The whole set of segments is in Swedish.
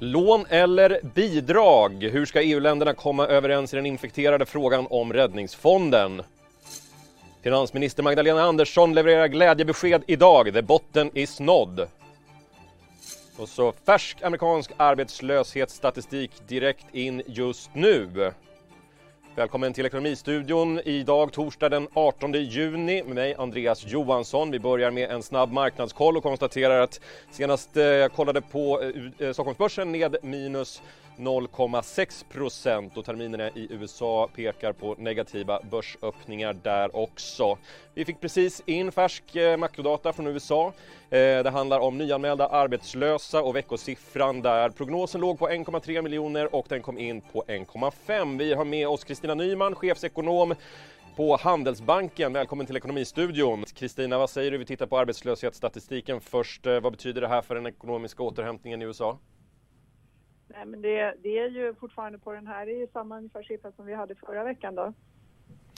Lån eller bidrag? Hur ska EU-länderna komma överens i den infekterade frågan om räddningsfonden? Finansminister Magdalena Andersson levererar glädjebesked idag. The botten is nådd. Och så färsk amerikansk arbetslöshetsstatistik direkt in just nu. Välkommen till Ekonomistudion idag torsdag den 18 juni med mig Andreas Johansson. Vi börjar med en snabb marknadskoll och konstaterar att senast eh, jag kollade på eh, eh, Stockholmsbörsen ned minus 0,6 procent och terminerna i USA pekar på negativa börsöppningar där också. Vi fick precis in färsk eh, makrodata från USA. Eh, det handlar om nyanmälda arbetslösa och veckosiffran där prognosen låg på 1,3 miljoner och den kom in på 1,5. Vi har med oss Kristina Nyman, chefsekonom på Handelsbanken. Välkommen till Ekonomistudion. Kristina, vad säger du? Vi tittar på arbetslöshetsstatistiken först. Eh, vad betyder det här för den ekonomiska återhämtningen i USA? Nej, men det, det är ju fortfarande på den här, det är ju samma ungefär siffra som vi hade förra veckan då.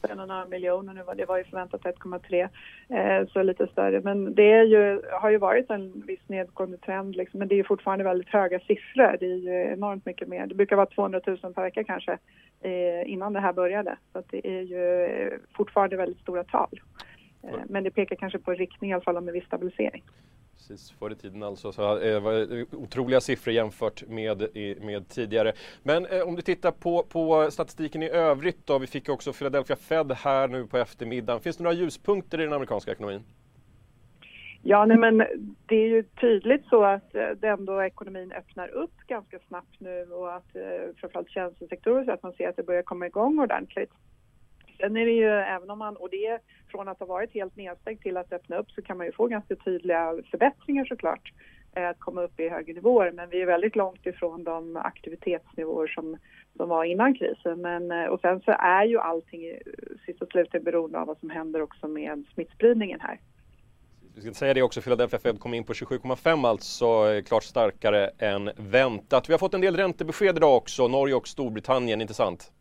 En och en halv miljon och nu var det var ju förväntat 1,3 eh, så lite större. Men det är ju, har ju varit en viss nedgående trend liksom, men det är fortfarande väldigt höga siffror. Det är ju enormt mycket mer. Det brukar vara 200 000 per vecka kanske eh, innan det här började. Så det är ju fortfarande väldigt stora tal. Eh, men det pekar kanske på riktning i alla fall om en viss stabilisering. Precis, förr i tiden alltså. Så, eh, var eh, otroliga siffror jämfört med, med tidigare. Men eh, om du tittar på, på statistiken i övrigt då. Vi fick också Philadelphia Fed här nu på eftermiddagen. Finns det några ljuspunkter i den amerikanska ekonomin? Ja, nej, men det är ju tydligt så att eh, det ändå ekonomin öppnar upp ganska snabbt nu och att eh, framförallt tjänstesektorer så att man ser att det börjar komma igång ordentligt. Sen är det ju, även om man, och det från att ha varit helt nedstängt till att öppna upp så kan man ju få ganska tydliga förbättringar såklart eh, att komma upp i högre nivåer. Men vi är väldigt långt ifrån de aktivitetsnivåer som, som var innan krisen. Men, eh, och sen så är ju allting sist och slutligen beroende av vad som händer också med smittspridningen här. Vi ska säga det också, Philadelphia Fed kom in på 27,5 alltså eh, klart starkare än väntat. Vi har fått en del räntebesked idag också, Norge och Storbritannien, intressant.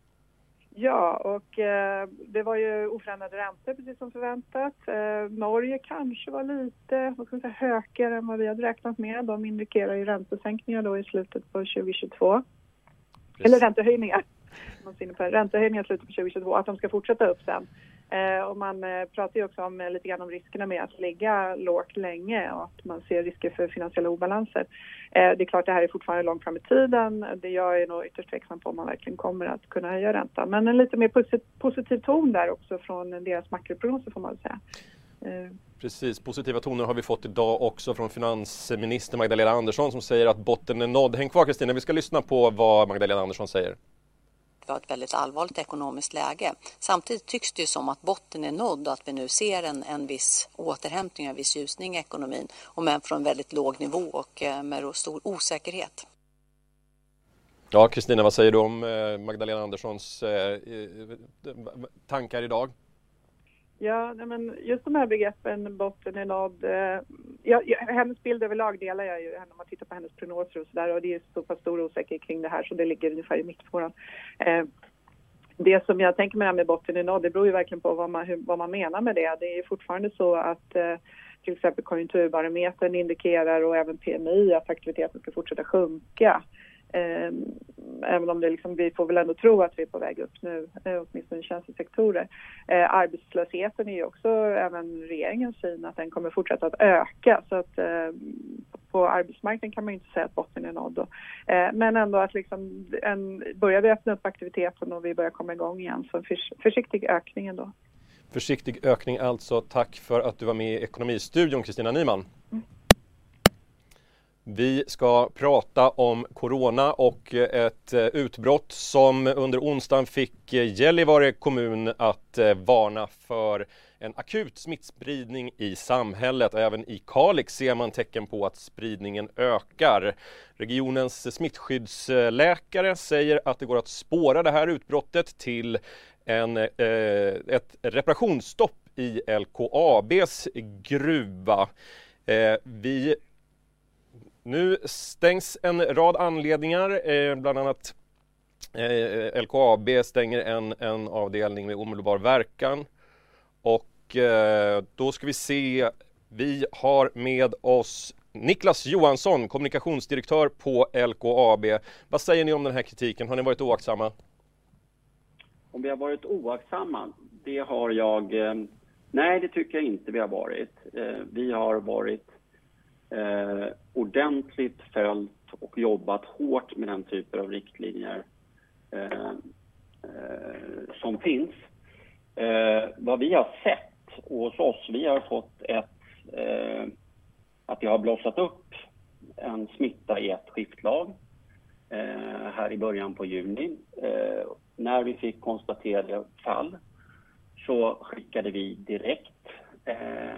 Ja, och eh, det var ju oförändrade räntor precis som förväntat. Eh, Norge kanske var lite vad ska man säga, högre än vad vi hade räknat med. De indikerar ju räntesänkningar då i slutet på 2022. Precis. Eller räntehöjningar. Räntehöjningar i slutet på 2022, att de ska fortsätta upp sen. Eh, och man eh, pratar ju också om, eh, lite grann om riskerna med att ligga lågt länge och att man ser risker för finansiella obalanser. Eh, det är klart det här är fortfarande långt fram i tiden. Det jag är nog ytterst tveksam på om man verkligen kommer att kunna höja räntan. Men en lite mer positiv, positiv ton där också från deras makroprognoser får man väl säga. Eh. Precis, positiva toner har vi fått idag också från finansminister Magdalena Andersson som säger att botten är nådd. Häng kvar Kristina, vi ska lyssna på vad Magdalena Andersson säger vi har ett väldigt allvarligt ekonomiskt läge. Samtidigt tycks det ju som att botten är nådd och att vi nu ser en, en viss återhämtning, en viss ljusning i ekonomin, och men från väldigt låg nivå och eh, med stor osäkerhet. Ja, Kristina, vad säger du om eh, Magdalena Anderssons eh, tankar idag? Ja, men just de här begreppen, botten är nådd. Eh, ja, hennes bild överlag delar jag ju när man tittar på hennes prognoser och sådär och det är så pass stor osäkerhet kring det här så det ligger ungefär i mittfåran. Eh, det som jag tänker med det här med botten är nådd, det beror ju verkligen på vad man, hur, vad man menar med det. Det är fortfarande så att eh, till exempel konjunkturbarometern indikerar och även PMI att aktiviteten ska fortsätta sjunka. Ehm, även om det liksom, vi får väl ändå tro att vi är på väg upp nu, eh, åtminstone i tjänstesektorer. Eh, arbetslösheten är ju också även regeringens syn att den kommer fortsätta att öka. Så att eh, på arbetsmarknaden kan man inte säga att botten är nådd. Eh, men ändå att liksom en, börjar vi öppna upp aktiviteten och vi börjar komma igång igen så en förs försiktig ökning ändå. Försiktig ökning alltså. Tack för att du var med i Ekonomistudion Kristina Nyman. Vi ska prata om Corona och eh, ett eh, utbrott som under onsdagen fick eh, Gällivare kommun att varna för en akut smittspridning i samhället. Även i Kalix ser man tecken på att spridningen ökar. Regionens smittskyddsläkare säger att det går att spåra det här utbrottet till en, eh, ett reparationsstopp i LKABs gruva. Eh, vi nu stängs en rad anledningar, eh, bland annat eh, LKAB stänger en, en avdelning med omedelbar verkan. Och eh, då ska vi se, vi har med oss Niklas Johansson, kommunikationsdirektör på LKAB. Vad säger ni om den här kritiken? Har ni varit oaktsamma? Om vi har varit oaktsamma? Det har jag... Eh, nej, det tycker jag inte vi har varit. Eh, vi har varit eh, ordentligt följt och jobbat hårt med den typen av riktlinjer eh, eh, som finns. Eh, vad vi har sett hos oss, vi har fått ett, eh, att det har blossat upp en smitta i ett skiftlag eh, här i början på juni. Eh, när vi fick konstaterade fall så skickade vi direkt eh,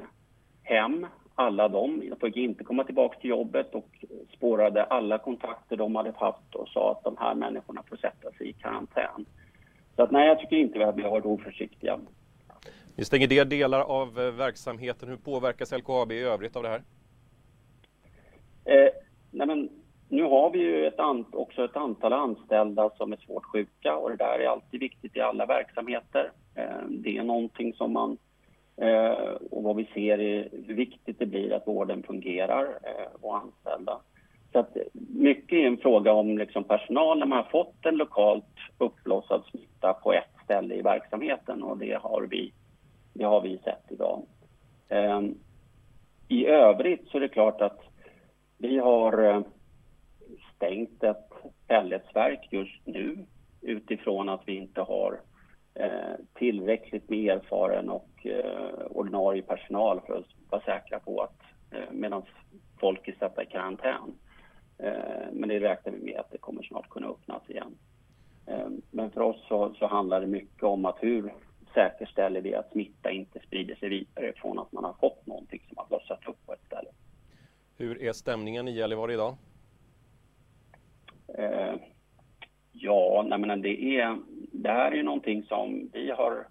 hem alla dem. Jag fick inte komma tillbaka till jobbet och spårade alla kontakter de hade haft och sa att de här människorna får sätta sig i karantän. Så att nej, jag tycker inte att vi har varit oförsiktiga. Ni stänger det delar av eh, verksamheten. Hur påverkas LKAB i övrigt av det här? Eh, nej men, nu har vi ju ett också ett antal anställda som är svårt sjuka och det där är alltid viktigt i alla verksamheter. Eh, det är någonting som man Eh, och vad vi ser är hur viktigt det blir att vården fungerar eh, och anställda. Så att mycket är en fråga om liksom personal när man har fått en lokalt uppblossad smitta på ett ställe i verksamheten och det har vi, det har vi sett idag. Eh, I övrigt så är det klart att vi har eh, stängt ett pelletsverk just nu utifrån att vi inte har tillräckligt med erfaren och eh, ordinarie personal för att vara säkra på att eh, medan folk är satta i karantän. Eh, men det räknar vi med att det kommer snart kunna öppnas igen. Eh, men för oss så, så, handlar det mycket om att hur säkerställer vi att smitta inte sprider sig vidare från att man har fått någonting som har blossat upp på ett ställe. Hur är stämningen i Gällivare idag? Ja, nej men det är det här är någonting som vi har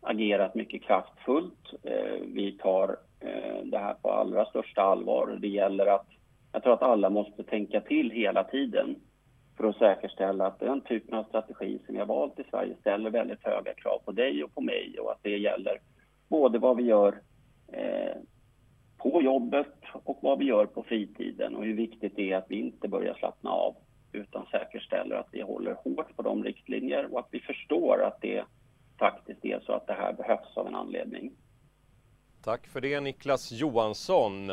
agerat mycket kraftfullt. Eh, vi tar eh, det här på allra största allvar. Det gäller att, jag tror att alla måste tänka till hela tiden för att säkerställa att den typen av strategi som vi har valt i Sverige ställer väldigt höga krav på dig och på mig och att det gäller både vad vi gör eh, på jobbet och vad vi gör på fritiden och hur viktigt det är att vi inte börjar slappna av utan säkerställer att vi håller hårt på de riktlinjer och att vi förstår att det faktiskt är så att det här behövs av en anledning. Tack för det Niklas Johansson.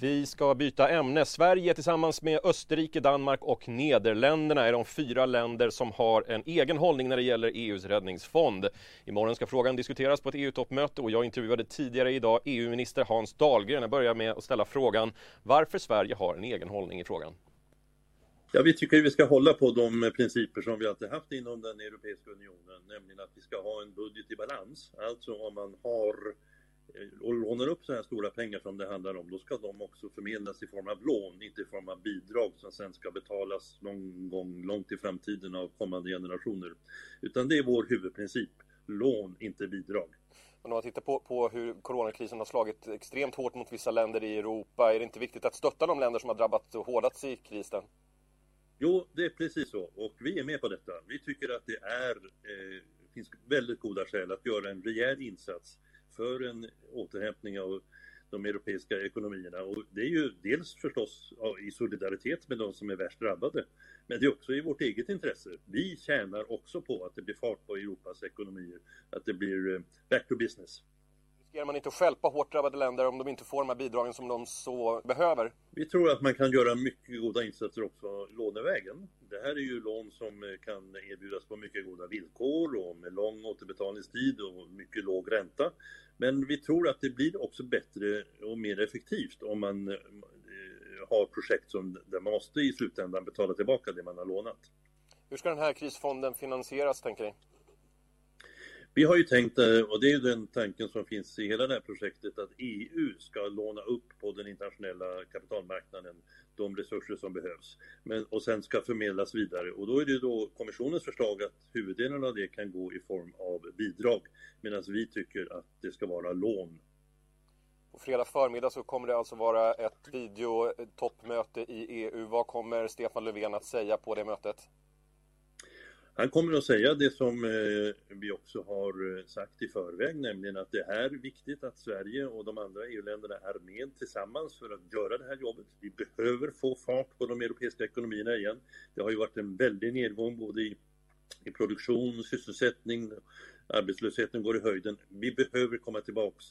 Vi ska byta ämne. Sverige tillsammans med Österrike, Danmark och Nederländerna är de fyra länder som har en egen hållning när det gäller EUs räddningsfond. Imorgon ska frågan diskuteras på ett EU-toppmöte och jag intervjuade tidigare idag EU-minister Hans Dahlgren. Jag börjar med att ställa frågan varför Sverige har en egen hållning i frågan. Ja, vi tycker vi ska hålla på de principer som vi alltid haft inom den Europeiska unionen, nämligen att vi ska ha en budget i balans. Alltså om man har eh, och lånar upp så här stora pengar som det handlar om, då ska de också förmedlas i form av lån, inte i form av bidrag som sen ska betalas någon gång långt i framtiden av kommande generationer. Utan det är vår huvudprincip, lån, inte bidrag. Men om man tittar på, på hur coronakrisen har slagit extremt hårt mot vissa länder i Europa, är det inte viktigt att stötta de länder som har drabbats hårdast i krisen? Jo, det är precis så och vi är med på detta. Vi tycker att det är, eh, finns väldigt goda skäl att göra en rejäl insats för en återhämtning av de europeiska ekonomierna. Och det är ju dels förstås i solidaritet med de som är värst drabbade, men det är också i vårt eget intresse. Vi tjänar också på att det blir fart på Europas ekonomier, att det blir eh, back to business. Riskerar man inte att stjälpa hårt drabbade länder om de inte får de här bidragen som de så behöver? Vi tror att man kan göra mycket goda insatser också lånevägen. Det här är ju lån som eh, kan erbjudas på mycket goda villkor och med lång återbetalningstid och mycket låg ränta. Men vi tror att det blir också bättre och mer effektivt om man eh, har projekt som, där man måste i slutändan betala tillbaka det man har lånat. Hur ska den här krisfonden finansieras, tänker ni? Vi har ju tänkt, eh, och det är ju den tanken som finns i hela det här projektet, att EU ska låna upp på den internationella kapitalmarknaden de resurser som behövs. Men, och sen ska förmedlas vidare. Och då är det då kommissionens förslag att huvuddelen av det kan gå i form av bidrag. Medan vi tycker att det ska vara lån. På fredag förmiddag så kommer det alltså vara ett videotoppmöte i EU. Vad kommer Stefan Löfven att säga på det mötet? Han kommer att säga det som eh, vi också har eh, sagt i förväg, nämligen att det är viktigt att Sverige och de andra EU-länderna är med tillsammans för att göra det här jobbet. Vi behöver få fart på de europeiska ekonomierna igen. Det har ju varit en väldig nedgång både i, i produktion, sysselsättning, arbetslösheten går i höjden. Vi behöver komma tillbaks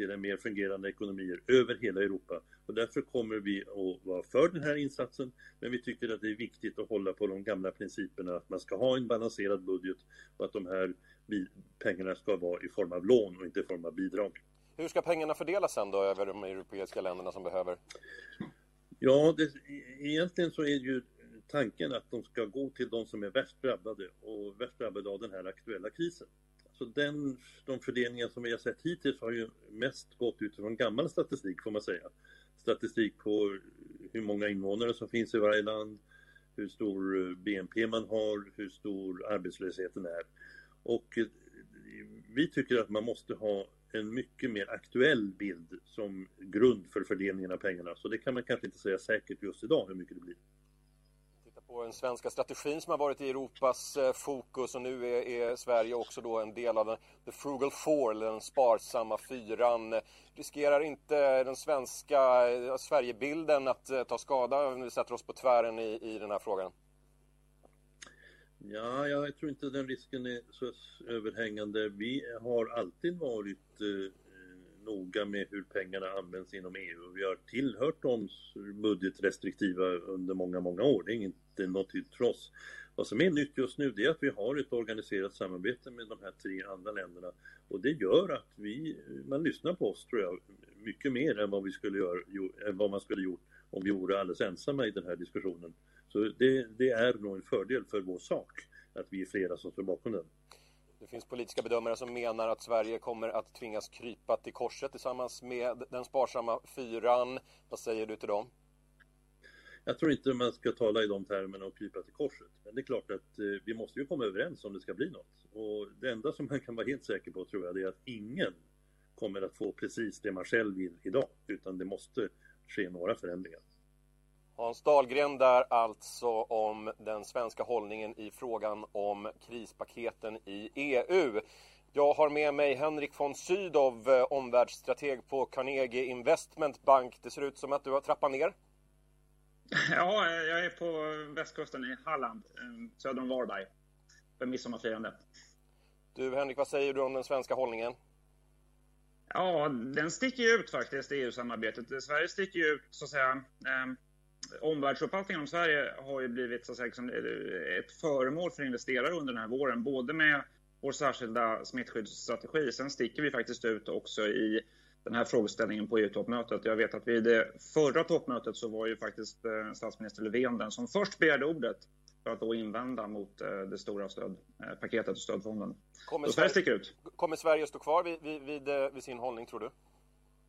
till en mer fungerande ekonomier över hela Europa. Och därför kommer vi att vara för den här insatsen, men vi tycker att det är viktigt att hålla på de gamla principerna att man ska ha en balanserad budget och att de här pengarna ska vara i form av lån och inte i form av bidrag. Hur ska pengarna fördelas sen då över de europeiska länderna som behöver? Ja, det, egentligen så är ju tanken att de ska gå till de som är värst drabbade och värst drabbade av den här aktuella krisen. Så den, de fördelningar som vi har sett hittills har ju mest gått utifrån gammal statistik får man säga. Statistik på hur många invånare som finns i varje land, hur stor eh, BNP man har, hur stor arbetslösheten är. Och eh, vi tycker att man måste ha en mycket mer aktuell bild som grund för fördelningen av pengarna. Så det kan man kanske inte säga säkert just idag hur mycket det blir på den svenska strategin som har varit i Europas eh, fokus och nu är, är Sverige också då en del av den, the frugal four, eller den sparsamma fyran. Riskerar inte den svenska eh, Sverigebilden att eh, ta skada om vi sätter oss på tvären i, i den här frågan? Ja, jag tror inte den risken är så överhängande. Vi har alltid varit eh, noga med hur pengarna används inom EU. Vi har tillhört de budgetrestriktiva under många, många år. Det är inte något nytt för oss. Vad som är nytt just nu det är att vi har ett organiserat samarbete med de här tre andra länderna och det gör att vi, man lyssnar på oss tror jag mycket mer än vad, vi skulle göra, än vad man skulle gjort om vi vore alldeles ensamma i den här diskussionen. Så det, det är nog en fördel för vår sak att vi är flera som står bakom den. Det finns politiska bedömare som menar att Sverige kommer att tvingas krypa till korset tillsammans med den sparsamma fyran. Vad säger du till dem? Jag tror inte man ska tala i de termerna och krypa till korset. Men det är klart att eh, vi måste ju komma överens om det ska bli något. Och det enda som man kan vara helt säker på tror jag det är att ingen kommer att få precis det man själv vill idag. Utan det måste ske några förändringar. Hans Dahlgren där alltså om den svenska hållningen i frågan om krispaketen i EU. Jag har med mig Henrik von Sydow, eh, omvärldsstrateg på Carnegie Investment Bank. Det ser ut som att du har trappat ner. Ja, jag är på västkusten i Halland, eh, söder om Varberg, för midsommarfirande. Du Henrik, vad säger du om den svenska hållningen? Ja, den sticker ut faktiskt, EU-samarbetet. Sverige sticker ut, så att säga, eh, omvärldsuppfattningen om Sverige har ju blivit så att säga, liksom, ett föremål för investerare under den här våren. Både med vår särskilda smittskyddsstrategi. Sen sticker vi faktiskt ut också i den här frågeställningen på EU-toppmötet. Jag vet att vid det förra toppmötet så var ju faktiskt eh, statsminister Löfven den som först begärde ordet för att då invända mot eh, det stora stödpaketet och stödfonden. Kommer så Sverige, sticker ut. Kommer Sverige stå kvar vid, vid, vid, eh, vid sin hållning tror du?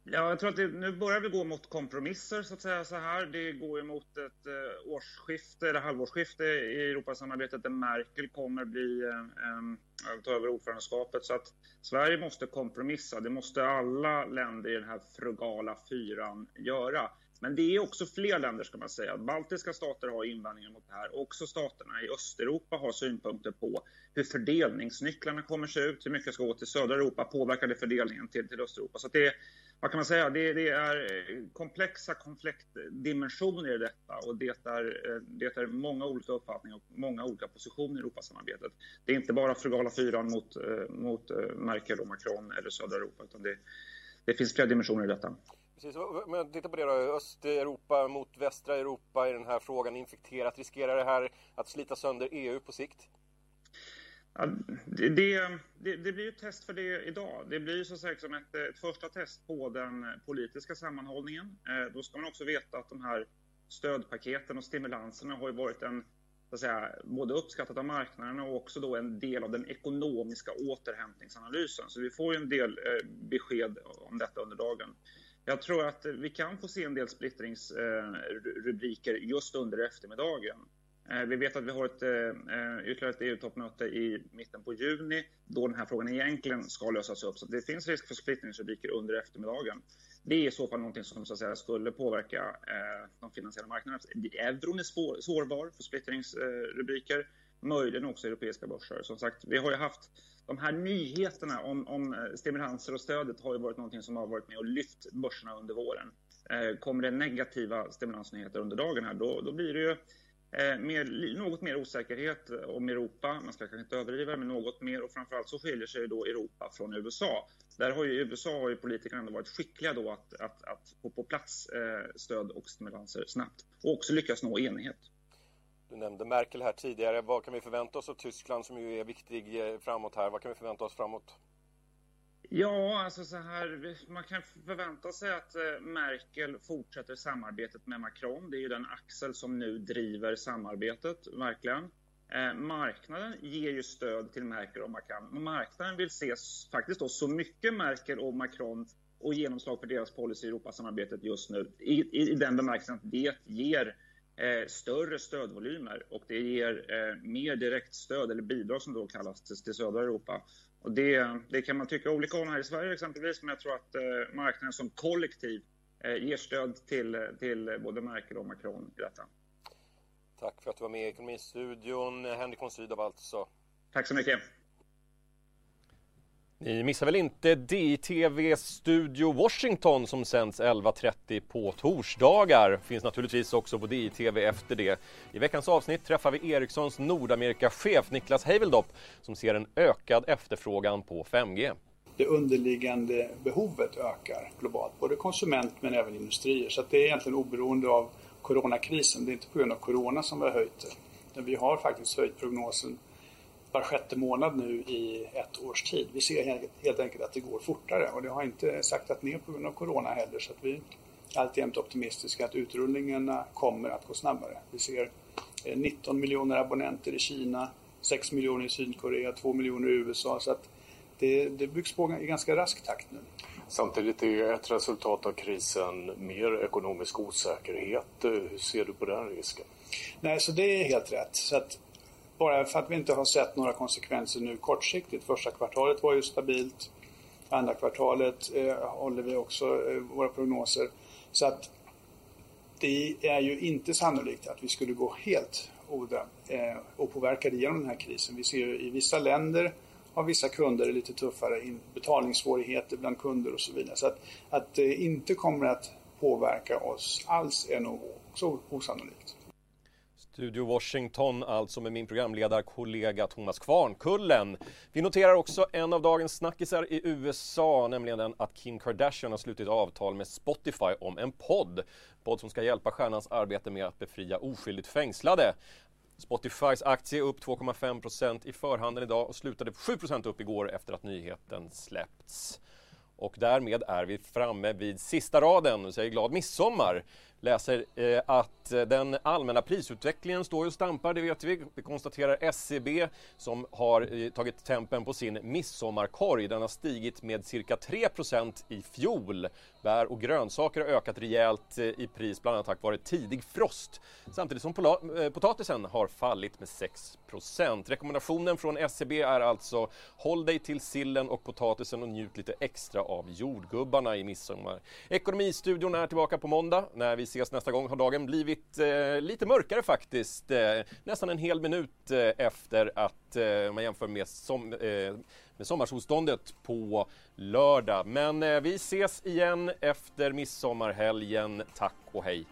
Ja, jag tror att det, nu börjar vi gå mot kompromisser så att säga så här. Det går ju mot ett eh, årsskifte eller halvårsskifte i Europasamarbetet där Merkel kommer bli eh, eh, ta över ordförandeskapet. Så att Sverige måste kompromissa. Det måste alla länder i den här frugala fyran göra. Men det är också fler länder ska man säga. Baltiska stater har invändningar mot det här. Också staterna i Östeuropa har synpunkter på hur fördelningsnycklarna kommer se ut. Hur mycket ska gå till södra Europa? Påverkar det fördelningen till, till Östeuropa? Så det, vad kan man säga? Det, det, är eh, komplexa konfliktdimensioner i detta och det är, eh, det är många olika uppfattningar och många olika positioner i Europasamarbetet. Det är inte bara frugala fyran mot, eh, mot Merkel och Macron eller södra Europa utan det, det finns flera dimensioner i detta. Precis, jag tittar på det då, Östeuropa mot västra Europa i den här frågan infekterat. Riskerar det här att slita sönder EU på sikt? Ja, det, det, det, blir ett test för det idag. Det blir så sagt som ett, ett, första test på den politiska sammanhållningen. Eh, då ska man också veta att de här stödpaketen och stimulanserna har ju varit en, så att säga, både uppskattat av marknaden och också då en del av den ekonomiska återhämtningsanalysen. Så vi får ju en del eh, besked om detta under dagen. Jag tror att vi kan få se en del splittringsrubriker just under eftermiddagen. Eh, vi vet att vi har ett, eh, ytterligare ett EU-toppmöte i mitten på juni då den här frågan egentligen ska lösas upp. Så det finns risk för splittringsrubriker under eftermiddagen. Det är i så fall någonting som så att säga, skulle påverka eh, de finansiella marknaderna. Euron är sårbar för splittringsrubriker. möjligen också europeiska börser. Som sagt, vi har ju haft de här nyheterna om, om eh, stimulanser och stödet har ju varit någonting som har varit med och lyft börserna under våren. Eh, kommer det negativa stimulansnyheter under dagen här, då, då blir det ju eh, mer, något mer osäkerhet om Europa. Man ska kanske inte överdriva, men något mer. Och framförallt så skiljer sig då Europa från USA. Där har ju USA har ju politikerna ändå varit skickliga då att, att, att få på plats stöd och stimulanser snabbt och också lyckas nå enighet. Du nämnde Merkel här tidigare. Vad kan vi förvänta oss av Tyskland som ju är viktig eh, framåt här? Vad kan vi förvänta oss framåt? Ja, alltså så här, man kan förvänta sig att eh, Merkel fortsätter samarbetet med Macron. Det är ju den axel som nu driver samarbetet, verkligen. Eh, marknaden ger ju stöd till Merkel och Macron. Marknaden vill se faktiskt då så mycket Merkel och Macron och genomslag för deras policy i Europasamarbetet just nu. I, i, i den bemärkelsen att det ger eh, större stödvolymer och det ger eh, mer direktstöd eller bidrag som då kallas till, till södra Europa. Och det, det, kan man tycka olika om här i Sverige exempelvis, men jag tror att eh, marknaden som kollektiv eh, ger stöd till, till både Merkel och Macron i detta. Tack för att du var med i Ekonomistudion. Henrik von Sydow alltså. Tack så mycket. Ni missar väl inte DITV Studio Washington som sänds 11.30 på torsdagar. Finns naturligtvis också på DITV efter det. I veckans avsnitt träffar vi Ericssons Nordamerikachef Niklas Heiveldopp som ser en ökad efterfrågan på 5G. Det underliggande behovet ökar globalt, både konsument men även industrier. Så det är egentligen oberoende av coronakrisen. Det är inte på grund av corona som vi har höjt det. Vi har faktiskt höjt prognosen var sjätte månad nu i ett års tid. Vi ser helt enkelt att det går fortare och det har inte saktat ner på grund av Corona heller så att vi är alltjämt optimistiska att utrullningarna kommer att gå snabbare. Vi ser 19 eh, miljoner abonnenter i Kina, 6 miljoner i Sydkorea, 2 miljoner i USA så att det, det byggs på i ganska rask takt nu. Samtidigt är ett resultat av krisen mer ekonomisk osäkerhet. Hur ser du på den risken? Nej, så det är helt rätt. Så att bara för att vi inte har sett några konsekvenser nu kortsiktigt. Första kvartalet var ju stabilt. Andra kvartalet eh, håller vi också eh, våra prognoser. Så att det är ju inte sannolikt att vi skulle gå helt eh, opåverkade genom den här krisen. Vi ser ju i vissa länder har vissa kunder lite tuffare betalningssvårigheter bland kunder och så vidare. Så att, att det inte kommer att påverka oss alls är nog också osannolikt. Studio Washington, alltså med min programledarkollega Thomas Kvarnkullen. Vi noterar också en av dagens snackisar i USA, nämligen den att Kim Kardashian har slutit avtal med Spotify om en podd. Podd som ska hjälpa stjärnans arbete med att befria oskyldigt fängslade. Spotifys aktie är upp 2,5% i förhandeln idag och slutade 7% upp igår efter att nyheten släppts. Och därmed är vi framme vid sista raden och säger glad midsommar läser eh, att eh, den allmänna prisutvecklingen står och stampar, det vet vi. Vi konstaterar SCB som har eh, tagit tempen på sin midsommarkorg. Den har stigit med cirka 3% i fjol. Bär och grönsaker har ökat rejält eh, i pris, bland annat tack vare tidig frost. Samtidigt som eh, potatisen har fallit med 6% Rekommendationen från SCB är alltså håll dig till sillen och potatisen och njut lite extra av jordgubbarna i midsommar. Ekonomistudion är tillbaka på måndag när vi ses nästa gång har dagen blivit eh, lite mörkare faktiskt. Eh, nästan en hel minut eh, efter att eh, man jämför med, som, eh, med sommarsolståndet på lördag. Men eh, vi ses igen efter midsommarhelgen. Tack och hej!